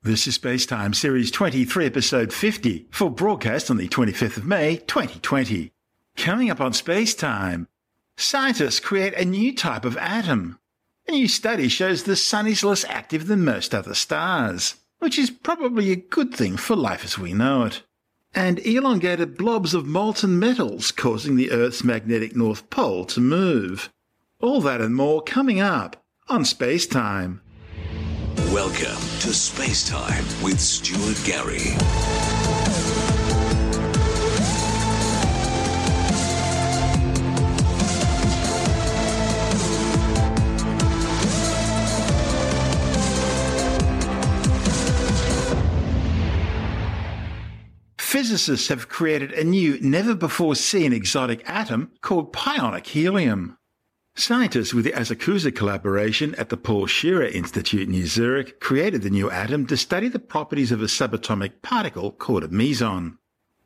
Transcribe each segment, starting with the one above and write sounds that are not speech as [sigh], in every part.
This is Spacetime Series 23, Episode 50, for broadcast on the 25th of May, 2020. Coming up on Spacetime, scientists create a new type of atom. A new study shows the Sun is less active than most other stars, which is probably a good thing for life as we know it. And elongated blobs of molten metals causing the Earth's magnetic North Pole to move. All that and more coming up on Spacetime. Welcome to Space Time with Stuart Gary. Physicists have created a new, never before seen exotic atom called pionic helium. Scientists with the ASACUSA collaboration at the Paul Scherrer Institute near Zurich created the new atom to study the properties of a subatomic particle called a meson.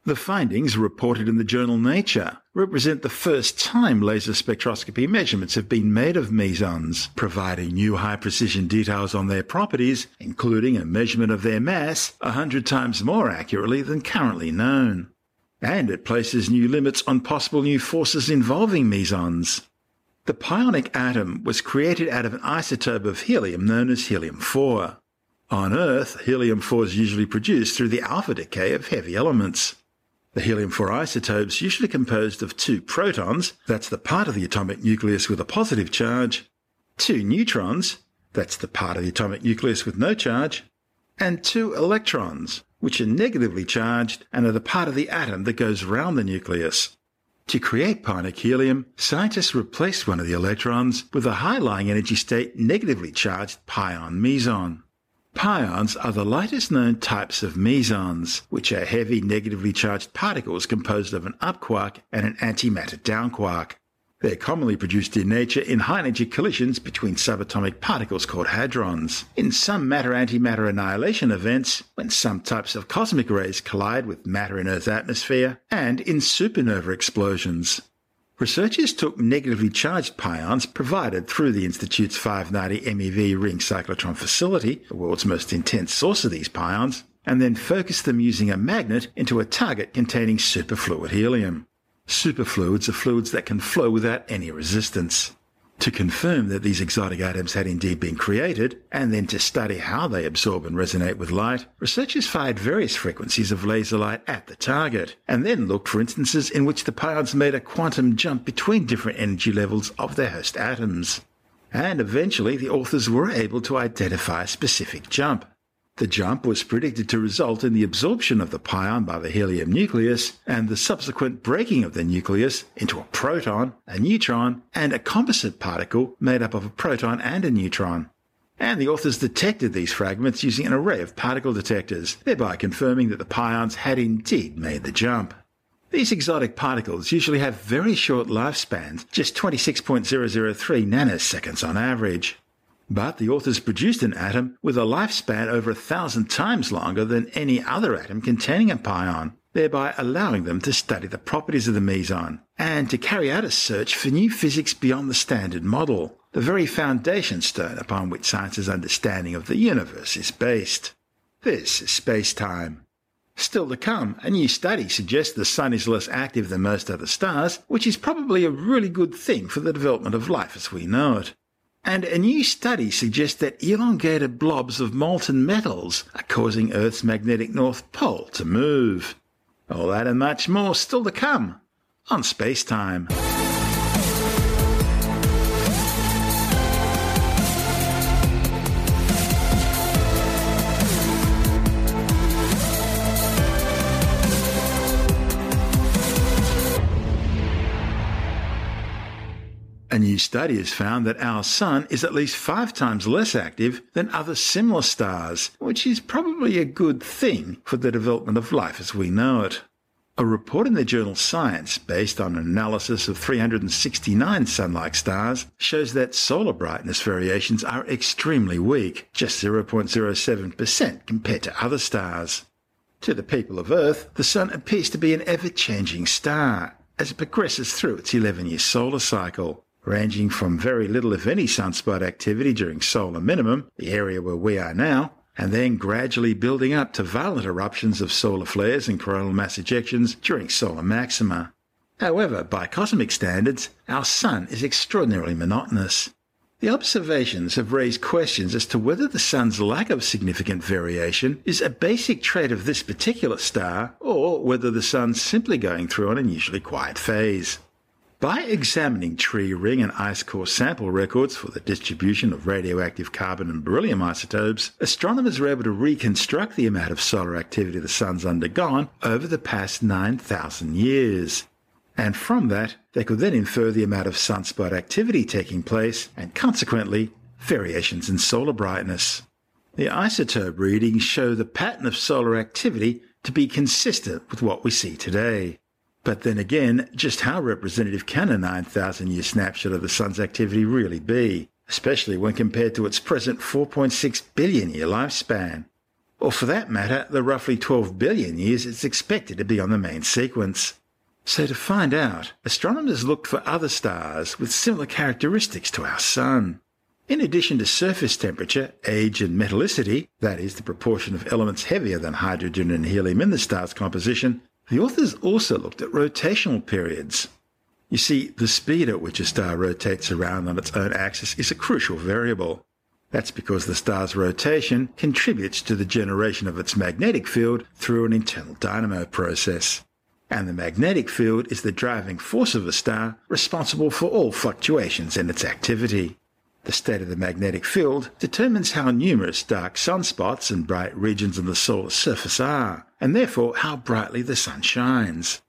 The findings, reported in the journal Nature, represent the first time laser spectroscopy measurements have been made of mesons, providing new high precision details on their properties, including a measurement of their mass a hundred times more accurately than currently known. And it places new limits on possible new forces involving mesons. The pionic atom was created out of an isotope of helium known as helium 4. On Earth, helium 4 is usually produced through the alpha decay of heavy elements. The helium-4 isotope is usually composed of two protons, that's the part of the atomic nucleus with a positive charge, two neutrons, that's the part of the atomic nucleus with no charge, and two electrons, which are negatively charged and are the part of the atom that goes round the nucleus. To create pionic helium, scientists replaced one of the electrons with a high-lying energy state negatively charged pion meson. Pions are the lightest known types of mesons, which are heavy negatively charged particles composed of an up quark and an antimatter down quark. They're commonly produced in nature in high energy collisions between subatomic particles called hadrons, in some matter antimatter annihilation events, when some types of cosmic rays collide with matter in Earth's atmosphere, and in supernova explosions. Researchers took negatively charged pions provided through the Institute's 590 MeV ring cyclotron facility, the world's most intense source of these pions, and then focused them using a magnet into a target containing superfluid helium. Superfluids are fluids that can flow without any resistance. To confirm that these exotic atoms had indeed been created, and then to study how they absorb and resonate with light, researchers fired various frequencies of laser light at the target, and then looked for instances in which the pions made a quantum jump between different energy levels of their host atoms. And eventually the authors were able to identify a specific jump. The jump was predicted to result in the absorption of the pion by the helium nucleus and the subsequent breaking of the nucleus into a proton, a neutron, and a composite particle made up of a proton and a neutron. And the authors detected these fragments using an array of particle detectors, thereby confirming that the pions had indeed made the jump. These exotic particles usually have very short lifespans, just 26.003 nanoseconds on average. But the authors produced an atom with a lifespan over a thousand times longer than any other atom containing a pion, thereby allowing them to study the properties of the meson and to carry out a search for new physics beyond the standard model, the very foundation stone upon which science's understanding of the universe is based. This is space time. Still to come, a new study suggests the Sun is less active than most other stars, which is probably a really good thing for the development of life as we know it. And a new study suggests that elongated blobs of molten metals are causing Earth's magnetic North Pole to move. All that and much more still to come on Space Time. Study has found that our Sun is at least five times less active than other similar stars, which is probably a good thing for the development of life as we know it. A report in the journal Science, based on an analysis of 369 Sun-like stars, shows that solar brightness variations are extremely weak, just 0.07% compared to other stars. To the people of Earth, the Sun appears to be an ever-changing star as it progresses through its 11-year solar cycle ranging from very little if any sunspot activity during solar minimum, the area where we are now, and then gradually building up to violent eruptions of solar flares and coronal mass ejections during solar maxima. However, by cosmic standards, our Sun is extraordinarily monotonous. The observations have raised questions as to whether the Sun's lack of significant variation is a basic trait of this particular star, or whether the Sun's simply going through an unusually quiet phase. By examining tree ring and ice core sample records for the distribution of radioactive carbon and beryllium isotopes, astronomers were able to reconstruct the amount of solar activity the Sun's undergone over the past 9,000 years. And from that, they could then infer the amount of sunspot activity taking place and consequently variations in solar brightness. The isotope readings show the pattern of solar activity to be consistent with what we see today. But then again, just how representative can a 9,000 year snapshot of the Sun's activity really be, especially when compared to its present 4.6 billion year lifespan? Or for that matter, the roughly 12 billion years it's expected to be on the main sequence. So to find out, astronomers looked for other stars with similar characteristics to our Sun. In addition to surface temperature, age, and metallicity, that is, the proportion of elements heavier than hydrogen and helium in the star's composition, the authors also looked at rotational periods. You see, the speed at which a star rotates around on its own axis is a crucial variable. That's because the star's rotation contributes to the generation of its magnetic field through an internal dynamo process. And the magnetic field is the driving force of a star responsible for all fluctuations in its activity. The state of the magnetic field determines how numerous dark sunspots and bright regions on the solar surface are, and therefore how brightly the sun shines.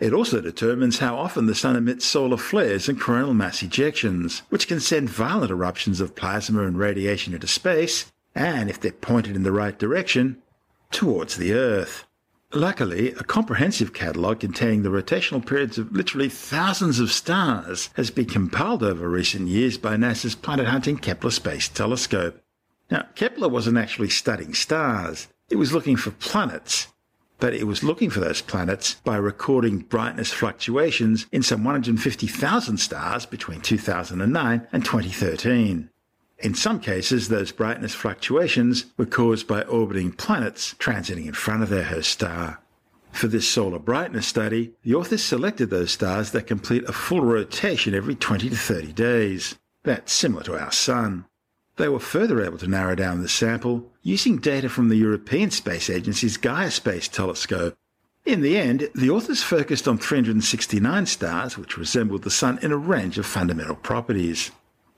It also determines how often the sun emits solar flares and coronal mass ejections, which can send violent eruptions of plasma and radiation into space, and if they're pointed in the right direction, towards the Earth. Luckily, a comprehensive catalogue containing the rotational periods of literally thousands of stars has been compiled over recent years by NASA's planet hunting Kepler Space Telescope. Now, Kepler wasn't actually studying stars, it was looking for planets. But it was looking for those planets by recording brightness fluctuations in some 150,000 stars between 2009 and 2013. In some cases, those brightness fluctuations were caused by orbiting planets transiting in front of their host star. For this solar brightness study, the authors selected those stars that complete a full rotation every 20 to 30 days. That's similar to our Sun. They were further able to narrow down the sample using data from the European Space Agency's Gaia Space Telescope. In the end, the authors focused on 369 stars which resembled the Sun in a range of fundamental properties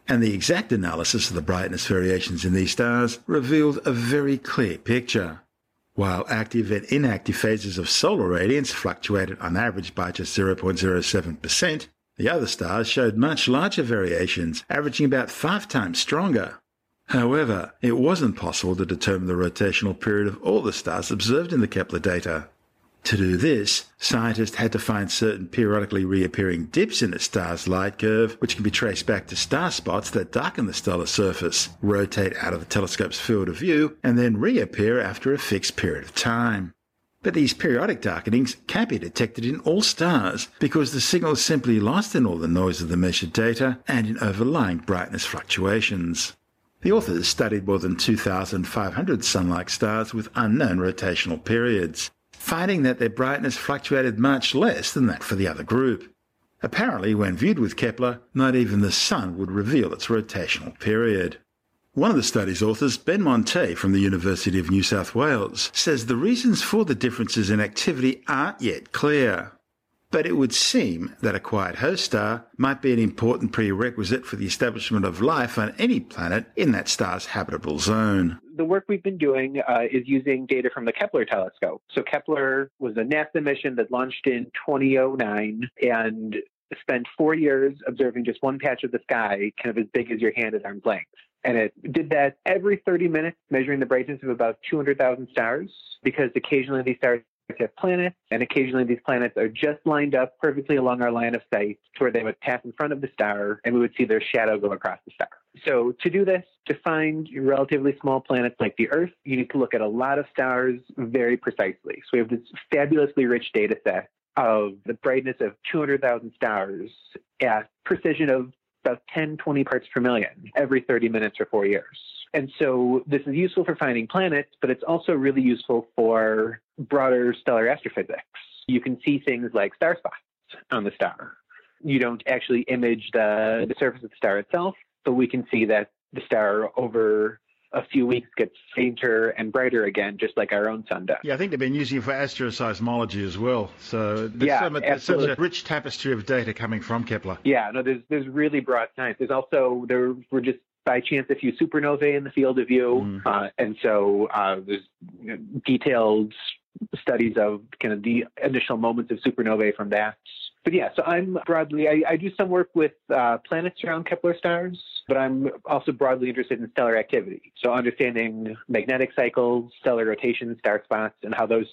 and the exact analysis of the brightness variations in these stars revealed a very clear picture. While active and inactive phases of solar radiance fluctuated on average by just 0.07%, the other stars showed much larger variations, averaging about five times stronger. However, it wasn't possible to determine the rotational period of all the stars observed in the Kepler data. To do this, scientists had to find certain periodically reappearing dips in the star's light curve, which can be traced back to star spots that darken the stellar surface, rotate out of the telescope's field of view, and then reappear after a fixed period of time. But these periodic darkenings can't be detected in all stars because the signal is simply lost in all the noise of the measured data and in overlying brightness fluctuations. The authors studied more than 2,500 sun-like stars with unknown rotational periods finding that their brightness fluctuated much less than that for the other group. Apparently, when viewed with Kepler, not even the Sun would reveal its rotational period. One of the study's authors, Ben Montet from the University of New South Wales, says the reasons for the differences in activity aren't yet clear. But it would seem that a quiet host star might be an important prerequisite for the establishment of life on any planet in that star's habitable zone the work we've been doing uh, is using data from the Kepler telescope. So Kepler was a NASA mission that launched in 2009 and spent four years observing just one patch of the sky, kind of as big as your hand at arm's length. And it did that every 30 minutes, measuring the brightness of about 200,000 stars, because occasionally these stars have planets, and occasionally these planets are just lined up perfectly along our line of sight to where they would pass in front of the star, and we would see their shadow go across the star. So to do this, to find relatively small planets like the Earth, you need to look at a lot of stars very precisely. So we have this fabulously rich data set of the brightness of 200,000 stars at precision of about 10, 20 parts per million every 30 minutes for four years. And so this is useful for finding planets, but it's also really useful for broader stellar astrophysics. You can see things like star spots on the star. You don't actually image the, the surface of the star itself, but we can see that the star over a few weeks gets fainter and brighter again, just like our own sun does. Yeah, I think they've been using it for astroseismology as well. So there's, Yeah, so much, there's such a rich tapestry of data coming from Kepler. Yeah, no, there's there's really broad science. There's also there were just by chance a few supernovae in the field of view, Mm. uh, and so uh, there's you know, detailed studies of kind of the initial moments of supernovae from that. But yeah, so I'm broadly I, I do some work with uh, planets around Kepler stars, but I'm also broadly interested in stellar activity. So understanding magnetic cycles, stellar rotation, star spots, and how those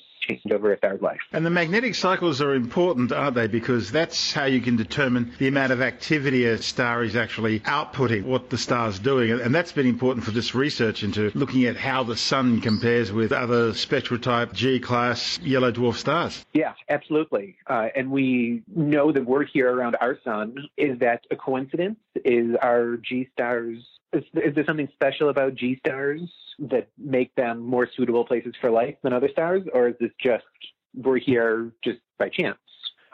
over a star's life. And the magnetic cycles are important, aren't they? Because that's how you can determine the amount of activity a star is actually outputting, what the star's doing. And that's been important for this research into looking at how the sun compares with other spectral type G class yellow dwarf stars. Yeah, absolutely. Uh, and we know that we're here around our sun. Is that a coincidence? Is our G stars, is, is there something special about G stars that make them more suitable places for life than other stars? Or is this just we're here just by chance?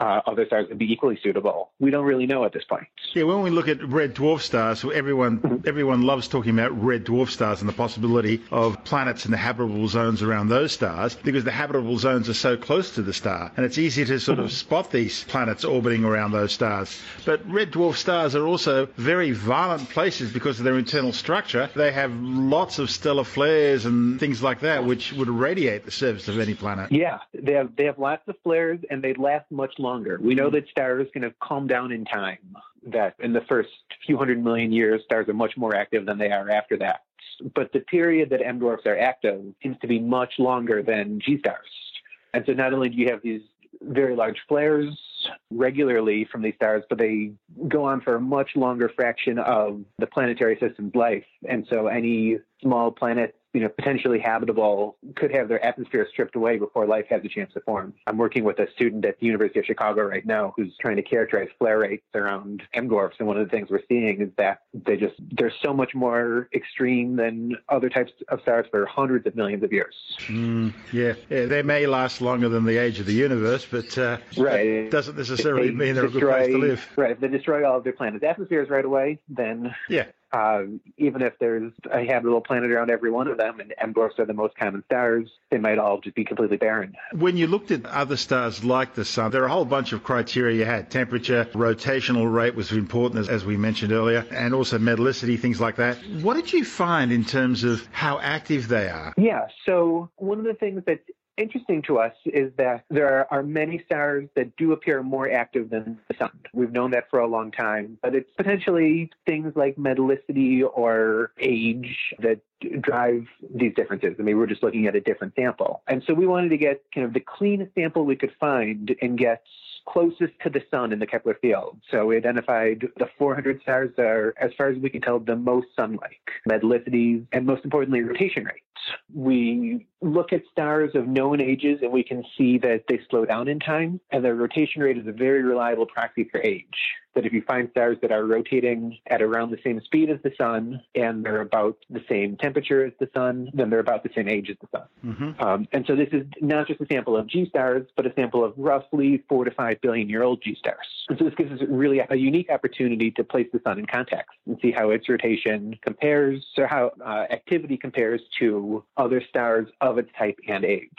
Uh, other stars would be equally suitable. We don't really know at this point. Yeah, when we look at red dwarf stars, everyone everyone loves talking about red dwarf stars and the possibility of planets in the habitable zones around those stars because the habitable zones are so close to the star, and it's easy to sort of spot these planets orbiting around those stars. But red dwarf stars are also very violent places because of their internal structure. They have lots of stellar flares and things like that, which would irradiate the surface of any planet. Yeah, they have they have lots of flares and they last much longer. We know hmm. that stars kind of calm down in time. That in the first few hundred million years, stars are much more active than they are after that. But the period that M dwarfs are active seems to be much longer than G stars. And so not only do you have these very large flares regularly from these stars, but they go on for a much longer fraction of the planetary system's life. And so any small planets, you know, potentially habitable could have their atmosphere stripped away before life has a chance to form. I'm working with a student at the University of Chicago right now who's trying to characterize flare rates around M dwarfs. And one of the things we're seeing is that they just, they're so much more extreme than other types of stars for hundreds of millions of years. Mm, yeah, yeah, they may last longer than the age of the universe, but uh, Right. that doesn't necessarily mean they're a good place to live. Right. If they destroy all of their planet's atmospheres right away, then Yeah. Uh, even if there's a habitable planet around every one of them, and M dwarfs are the most common stars, they might all just be completely barren. When you looked at other stars like the Sun, there are a whole bunch of criteria you had. Temperature, rotational rate was important, as, as we mentioned earlier, and also metallicity, things like that. What did you find in terms of how active they are? Yeah. So one of the things that's interesting to us is that there are many stars that do appear more active than the sun. We've known that for a long time, but it's potentially things like metallicity or age that drive these differences. I mean, we're just looking at a different sample. And so we wanted to get kind of the cleanest sample we could find and get closest to the sun in the Kepler field. So we identified the 400 stars that are, as far as we can tell, the most sun-like, metallicity, and most importantly, rotation rates. We look at stars of known ages and we can see that they slow down in time, and their rotation rate is a very reliable proxy for age. That if you find stars that are rotating at around the same speed as the sun and they're about the same temperature as the sun, then they're about the same age as the sun. hmm Um, and so this is not just a sample of G stars, but a sample of roughly four to five billion year old G stars. And so this gives us really a unique opportunity to place the sun in context and see how its rotation compares, or how uh, activity compares to other stars of its type and age.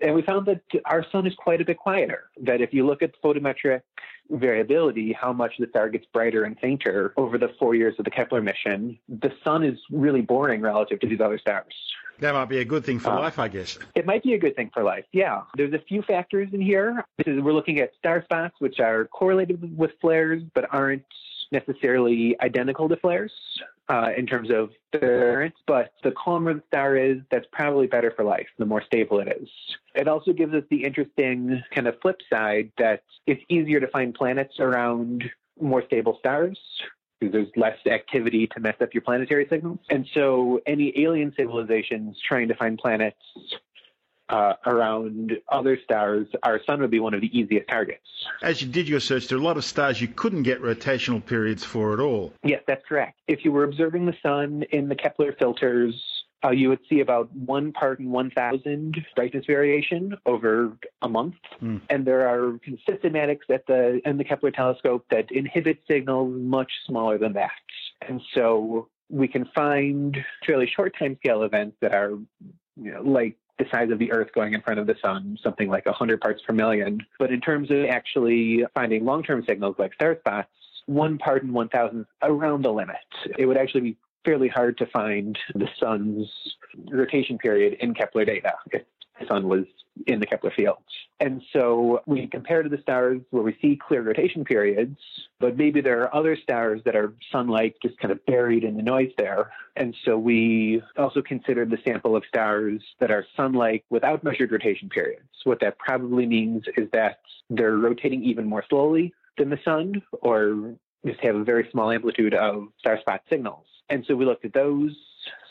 And we found that our sun is quite a bit quieter. That if you look at photometric variability, how much the star gets brighter and fainter over the four years of the Kepler mission, the sun is really boring relative to these other stars. That might be a good thing for Uh, life, I guess. It might be a good thing for life. Yeah. There's a few factors in here. This is, we're looking at star spots, which are correlated with flares, but aren't necessarily identical to flares uh, in terms of current. But the calmer the star is, that's probably better for life, the more stable it is. It also gives us the interesting kind of flip side that it's easier to find planets around more stable stars because there's less activity to mess up your planetary signals. And so any alien civilizations trying to find planets uh, around other stars, our sun would be one of the easiest targets. As you did your search, there are a lot of stars you couldn't get rotational periods for at all. Yes, that's correct. If you were observing the sun in the Kepler filters, uh, you would see about one part in 1,000 brightness variation over a month. Mm. And there are systematics at the in the Kepler telescope that inhibit signals much smaller than that. And so we can find fairly short timescale events that are you know, like the size of the Earth going in front of the sun, something like 100 parts per million. But in terms of actually finding long term signals like star spots, one part in 1,000 around the limit. It would actually be fairly hard to find the sun's rotation period in Kepler data sun was in the Kepler field. And so we compare to the stars where we see clear rotation periods, but maybe there are other stars that are sun-like, just kind of buried in the noise there. And so we also considered the sample of stars that are sun-like without measured rotation periods. What that probably means is that they're rotating even more slowly than the sun, or just have a very small amplitude of star spot signals. And so we looked at those,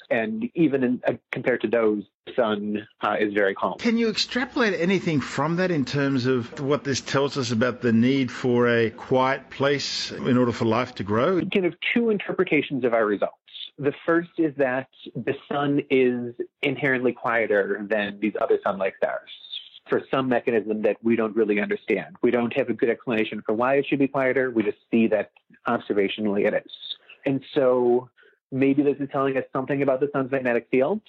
and even in, uh, compared to those, the sun uh, is very calm. Can you extrapolate anything from that in terms of what this tells us about the need for a quiet place in order for life to grow? Kind of two interpretations of our results. The first is that the sun is inherently quieter than these other sun-like stars for some mechanism that we don't really understand. We don't have a good explanation for why it should be quieter. We just see that observationally it is. And so maybe this is telling us something about the sun's magnetic field.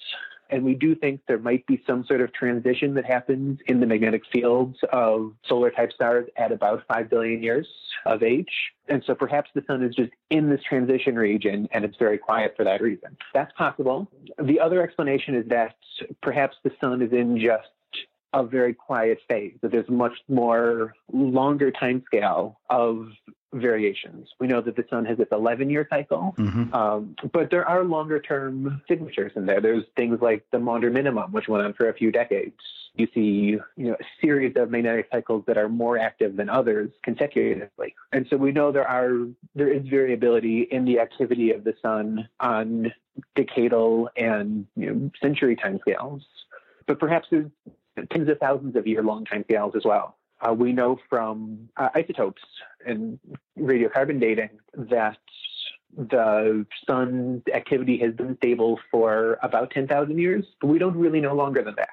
And we do think there might be some sort of transition that happens in the magnetic fields of solar type stars at about 5 billion years of age. And so perhaps the sun is just in this transition region and it's very quiet for that reason. That's possible. The other explanation is that perhaps the sun is in just a very quiet phase, that there's much more longer time scale of variations. We know that the sun has its 11 year cycle, mm-hmm. um, but there are longer term signatures in there. There's things like the Maunder minimum, which went on for a few decades. You see, you know, a series of magnetic cycles that are more active than others consecutively. And so we know there are there is variability in the activity of the sun on decadal and you know, century timescales. But perhaps there's tens of thousands of year long timescales as well. Uh, we know from uh, isotopes and radiocarbon dating that the sun activity has been stable for about 10,000 years, but we don't really know longer than that.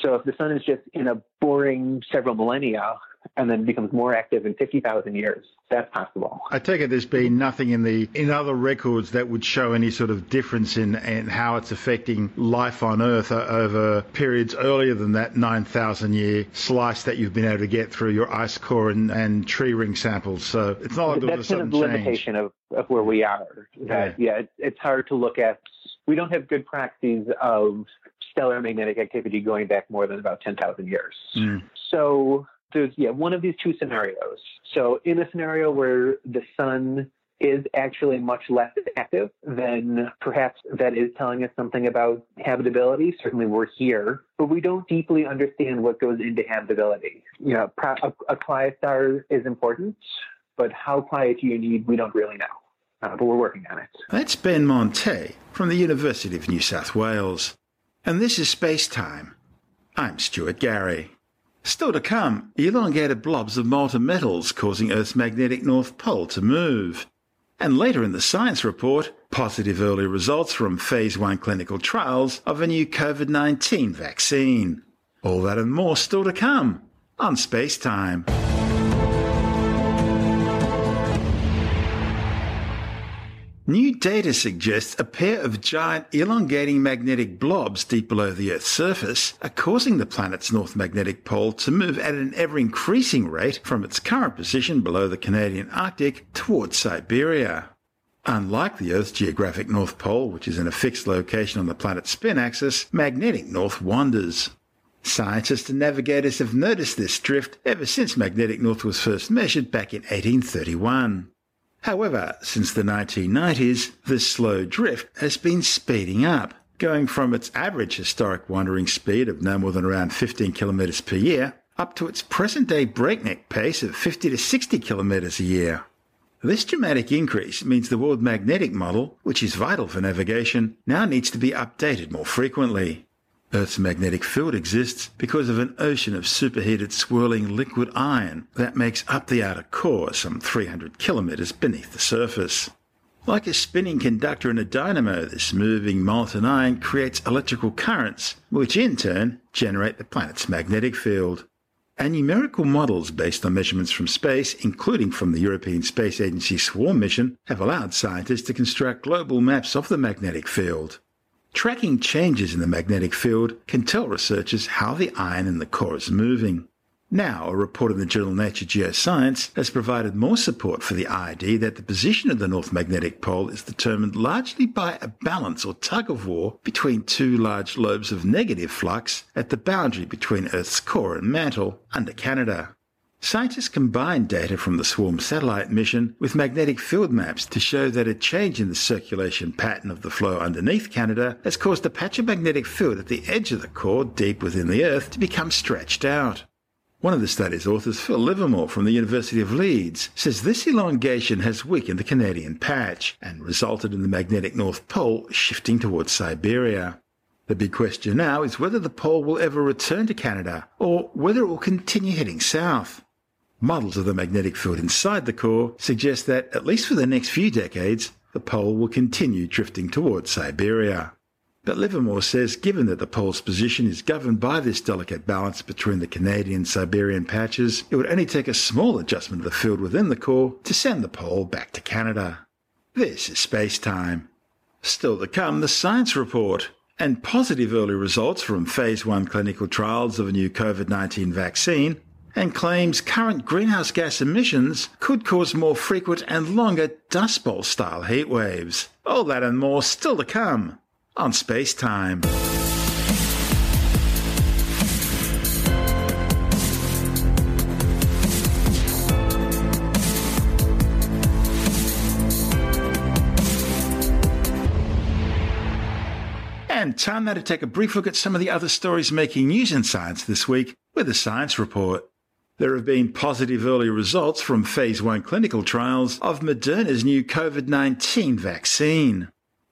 So if the sun is just in a boring several millennia, and then becomes more active in 50,000 years. That's possible. I take it there's been nothing in the in other records that would show any sort of difference in, in how it's affecting life on Earth over periods earlier than that 9,000 year slice that you've been able to get through your ice core and, and tree ring samples. So it's not like there's a sudden kind of the limitation of, of where we are. That, yeah, yeah it's hard to look at. We don't have good proxies of stellar magnetic activity going back more than about 10,000 years. Mm. So there's yeah one of these two scenarios. So in a scenario where the sun is actually much less active, then perhaps that is telling us something about habitability. Certainly we're here, but we don't deeply understand what goes into habitability. You know, a, a quiet star is important, but how quiet do you need? We don't really know. Uh, but we're working on it. That's Ben Montet from the University of New South Wales. And this is Space Time. I'm Stuart Gary. Still to come, elongated blobs of molten metals causing Earth's magnetic north pole to move. And later in the science report, positive early results from phase 1 clinical trials of a new COVID-19 vaccine. All that and more still to come on Space Time. New data suggests a pair of giant elongating magnetic blobs deep below the Earth's surface are causing the planet's north magnetic pole to move at an ever increasing rate from its current position below the Canadian Arctic towards Siberia. Unlike the Earth's geographic North Pole, which is in a fixed location on the planet's spin axis, magnetic north wanders. Scientists and navigators have noticed this drift ever since magnetic north was first measured back in 1831. However, since the 1990s, this slow drift has been speeding up, going from its average historic wandering speed of no more than around 15 kilometres per year up to its present day breakneck pace of 50 to 60 kilometres a year. This dramatic increase means the world magnetic model, which is vital for navigation, now needs to be updated more frequently. Earth's magnetic field exists because of an ocean of superheated swirling liquid iron that makes up the outer core some 300 kilometers beneath the surface. Like a spinning conductor in a dynamo, this moving molten iron creates electrical currents, which in turn generate the planet's magnetic field. And numerical models based on measurements from space, including from the European Space Agency SWARM mission, have allowed scientists to construct global maps of the magnetic field. Tracking changes in the magnetic field can tell researchers how the iron in the core is moving. Now, a report in the journal Nature Geoscience has provided more support for the idea that the position of the North Magnetic Pole is determined largely by a balance or tug of war between two large lobes of negative flux at the boundary between Earth's core and mantle under Canada. Scientists combined data from the SWARM satellite mission with magnetic field maps to show that a change in the circulation pattern of the flow underneath Canada has caused a patch of magnetic field at the edge of the core deep within the Earth to become stretched out. One of the study's authors, Phil Livermore from the University of Leeds, says this elongation has weakened the Canadian patch and resulted in the magnetic North Pole shifting towards Siberia. The big question now is whether the pole will ever return to Canada or whether it will continue heading south. Models of the magnetic field inside the core suggest that, at least for the next few decades, the pole will continue drifting towards Siberia. But Livermore says given that the pole's position is governed by this delicate balance between the Canadian Siberian patches, it would only take a small adjustment of the field within the core to send the pole back to Canada. This is space time. Still to come, the science report and positive early results from phase 1 clinical trials of a new COVID 19 vaccine and claims current greenhouse gas emissions could cause more frequent and longer Dust Bowl style heat waves. All that and more still to come on Space Time. And time now to take a brief look at some of the other stories making news in science this week with a science report. There have been positive early results from phase 1 clinical trials of Moderna's new COVID 19 vaccine.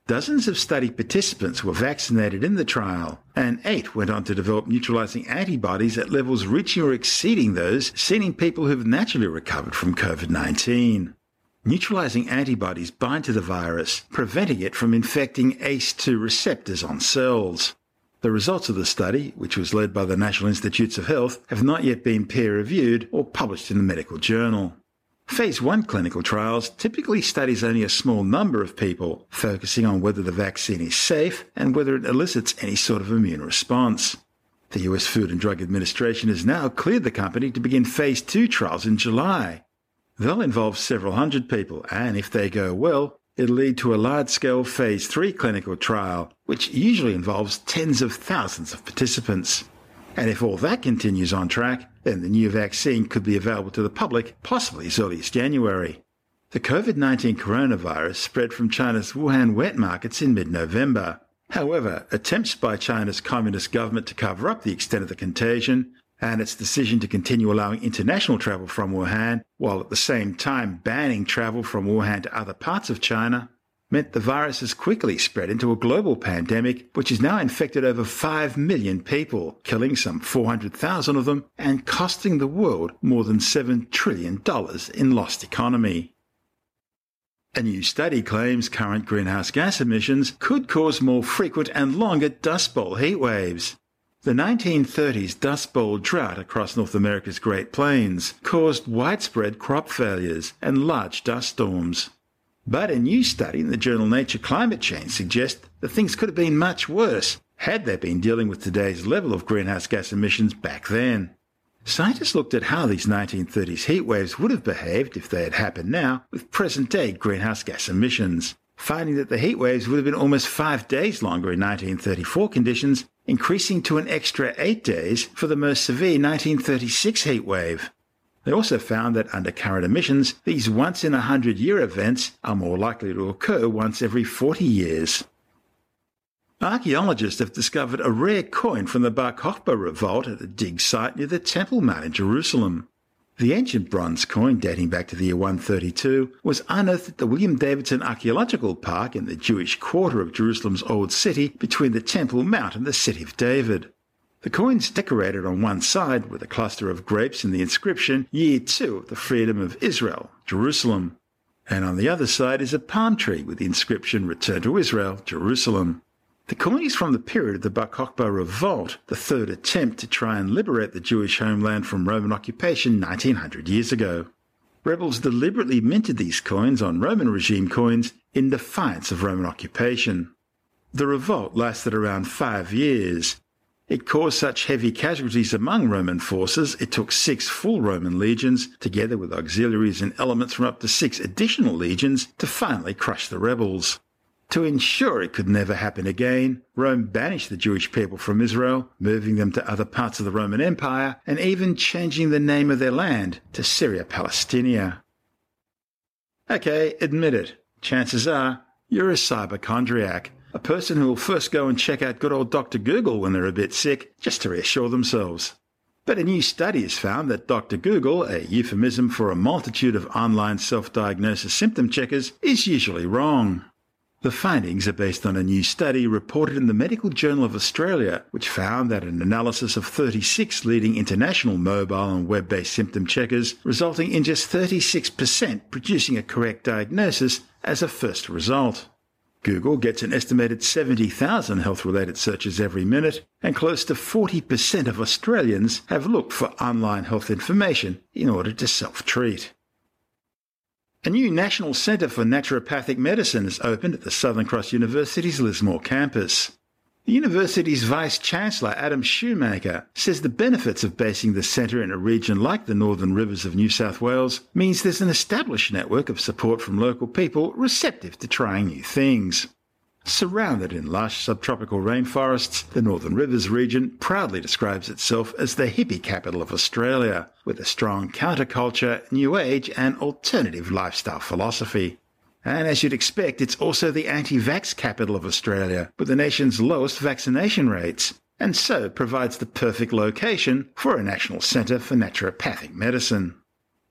Dozens of study participants were vaccinated in the trial, and eight went on to develop neutralizing antibodies at levels reaching or exceeding those seen in people who've naturally recovered from COVID 19. Neutralizing antibodies bind to the virus, preventing it from infecting ACE2 receptors on cells. The results of the study, which was led by the National Institutes of Health, have not yet been peer reviewed or published in the medical journal. Phase 1 clinical trials typically studies only a small number of people, focusing on whether the vaccine is safe and whether it elicits any sort of immune response. The US Food and Drug Administration has now cleared the company to begin Phase 2 trials in July. They'll involve several hundred people, and if they go well, it'll lead to a large scale Phase 3 clinical trial, which usually involves tens of thousands of participants. And if all that continues on track, then the new vaccine could be available to the public possibly as early as January. The COVID 19 coronavirus spread from China's Wuhan wet markets in mid November. However, attempts by China's communist government to cover up the extent of the contagion and its decision to continue allowing international travel from Wuhan, while at the same time banning travel from Wuhan to other parts of China, meant the virus has quickly spread into a global pandemic, which has now infected over 5 million people, killing some 400,000 of them and costing the world more than $7 trillion in lost economy. A new study claims current greenhouse gas emissions could cause more frequent and longer Dust Bowl heat waves. The 1930s Dust Bowl drought across North America's Great Plains caused widespread crop failures and large dust storms. But a new study in the journal Nature Climate Change suggests that things could have been much worse had they been dealing with today's level of greenhouse gas emissions back then. Scientists looked at how these 1930s heat waves would have behaved if they had happened now with present day greenhouse gas emissions, finding that the heat waves would have been almost five days longer in 1934 conditions increasing to an extra eight days for the most severe 1936 heat wave. They also found that under current emissions, these once in a hundred year events are more likely to occur once every 40 years. Archaeologists have discovered a rare coin from the Bar Kokhba revolt at a dig site near the Temple Mount in Jerusalem. The ancient bronze coin dating back to the year 132 was unearthed at the William Davidson Archaeological Park in the Jewish quarter of Jerusalem's Old City between the Temple Mount and the City of David. The coin's decorated on one side with a cluster of grapes and the inscription Year 2 of the Freedom of Israel, Jerusalem. And on the other side is a palm tree with the inscription Return to Israel, Jerusalem. The coin is from the period of the Bar Kokhba revolt, the third attempt to try and liberate the Jewish homeland from Roman occupation 1900 years ago. Rebels deliberately minted these coins on Roman regime coins in defiance of Roman occupation. The revolt lasted around five years. It caused such heavy casualties among Roman forces it took six full Roman legions, together with auxiliaries and elements from up to six additional legions, to finally crush the rebels. To ensure it could never happen again, Rome banished the Jewish people from Israel, moving them to other parts of the Roman Empire, and even changing the name of their land to Syria Palestinia. Okay, admit it. Chances are you're a cyberchondriac, a person who will first go and check out good old Dr. Google when they're a bit sick, just to reassure themselves. But a new study has found that Dr. Google, a euphemism for a multitude of online self diagnosis symptom checkers, is usually wrong. The findings are based on a new study reported in the Medical Journal of Australia, which found that an analysis of 36 leading international mobile and web based symptom checkers, resulting in just 36% producing a correct diagnosis as a first result. Google gets an estimated 70,000 health related searches every minute, and close to 40% of Australians have looked for online health information in order to self treat. A new National Centre for Naturopathic Medicine has opened at the Southern Cross University's Lismore campus. The university's Vice Chancellor, Adam Shoemaker, says the benefits of basing the centre in a region like the Northern Rivers of New South Wales means there's an established network of support from local people receptive to trying new things. Surrounded in lush subtropical rainforests, the Northern Rivers region proudly describes itself as the hippie capital of Australia, with a strong counterculture, new age, and alternative lifestyle philosophy. And as you'd expect, it's also the anti vax capital of Australia, with the nation's lowest vaccination rates, and so provides the perfect location for a national centre for naturopathic medicine.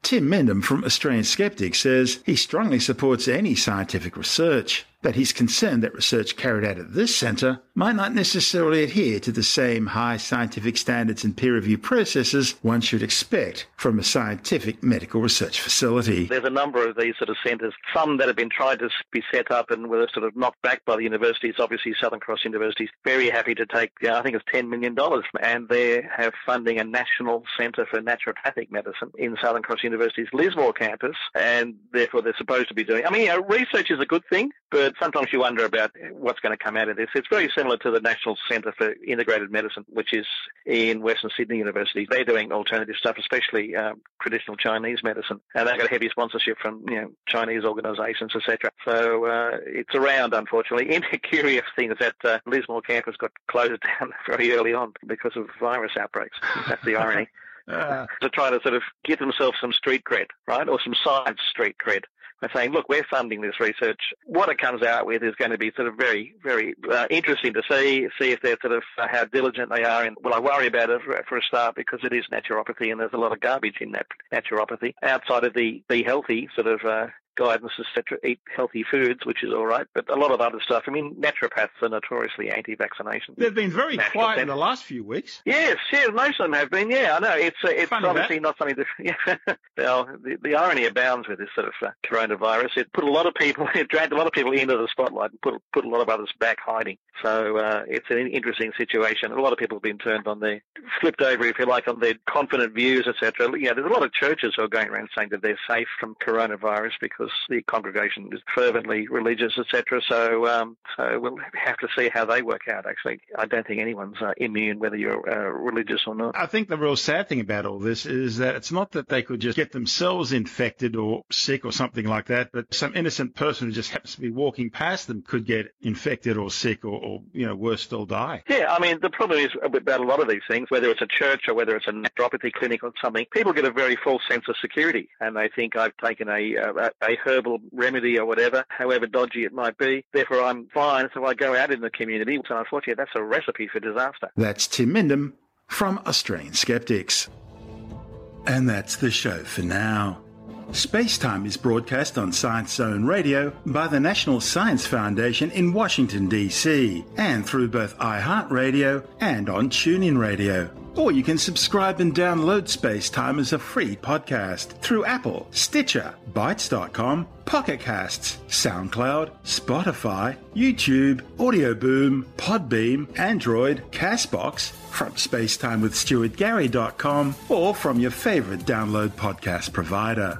Tim Mendham from Australian Skeptics says he strongly supports any scientific research but he's concerned that research carried out at this centre might not necessarily adhere to the same high scientific standards and peer review processes one should expect from a scientific medical research facility. There's a number of these sort of centres, some that have been tried to be set up and were sort of knocked back by the universities. Obviously, Southern Cross University is very happy to take, I think it's $10 million, and they have funding a national centre for naturopathic medicine in Southern Cross University's Lismore campus, and therefore they're supposed to be doing. I mean, you know, research is a good thing, but sometimes you wonder about what's going to come out of this. It's very similar to the National Centre for Integrated Medicine, which is in Western Sydney University. They're doing alternative stuff, especially um, traditional Chinese medicine, and they've got heavy sponsorship from you know Chinese organisations, etc. So uh, it's around, unfortunately. [laughs] And the curious thing is that uh, Lismore campus got closed [laughs] down very early on because of virus outbreaks. That's the irony. [laughs] Uh. to try to sort of give themselves some street cred, right, or some science street cred by saying, look, we're funding this research. What it comes out with is going to be sort of very, very uh, interesting to see, see if they're sort of uh, how diligent they are. And well, I worry about it for, for, a start because it is naturopathy and there's a lot of garbage in that naturopathy outside of the, the healthy sort of uh, guidance, etc. Eat healthy foods, which is all right, but a lot of other stuff. I mean, naturopaths are notoriously anti-vaccination. They've been very quiet in the last few weeks. Yes, yeah, most of them have been. Yeah, I know. It's uh, it's Funny obviously that. not something to. [laughs] Yeah, well, the, the irony abounds with this sort of uh, coronavirus. It put a lot of people, [laughs] it dragged a lot of people into the spotlight and put put a lot of others back hiding. So uh, it's an interesting situation. A lot of people have been turned on their, flipped over, if you like, on their confident views, etc. Yeah, there's a lot of churches who are going around saying that they're safe from coronavirus because because the congregation is fervently religious, etc. So, um, so we'll have to see how they work out. Actually, I don't think anyone's uh, immune, whether you're uh, religious or not. I think the real sad thing about all this is that it's not that they could just get themselves infected or sick or something like that, but some innocent person who just happens to be walking past them could get infected or sick or, or you know, worse still, die. Yeah, I mean, the problem is about a lot of these things, whether it's a church or whether it's a naturopathy clinic or something, people get a very false sense of security, and they think I've taken a, a, a herbal remedy or whatever, however dodgy it might be. Therefore, I'm fine. So I go out in the community. So unfortunately, that's a recipe for disaster. That's Tim Mendham from Australian Skeptics. And that's the show for now. Spacetime is broadcast on Science Zone Radio by the National Science Foundation in Washington, D.C., and through both iHeartRadio and on TuneIn Radio. Or you can subscribe and download Spacetime as a free podcast through Apple, Stitcher, Bytes.com, Pocket Casts, SoundCloud, Spotify, YouTube, Audio Boom, Podbean, Android, Castbox, from spacetimewithstuartgary.com, or from your favorite download podcast provider.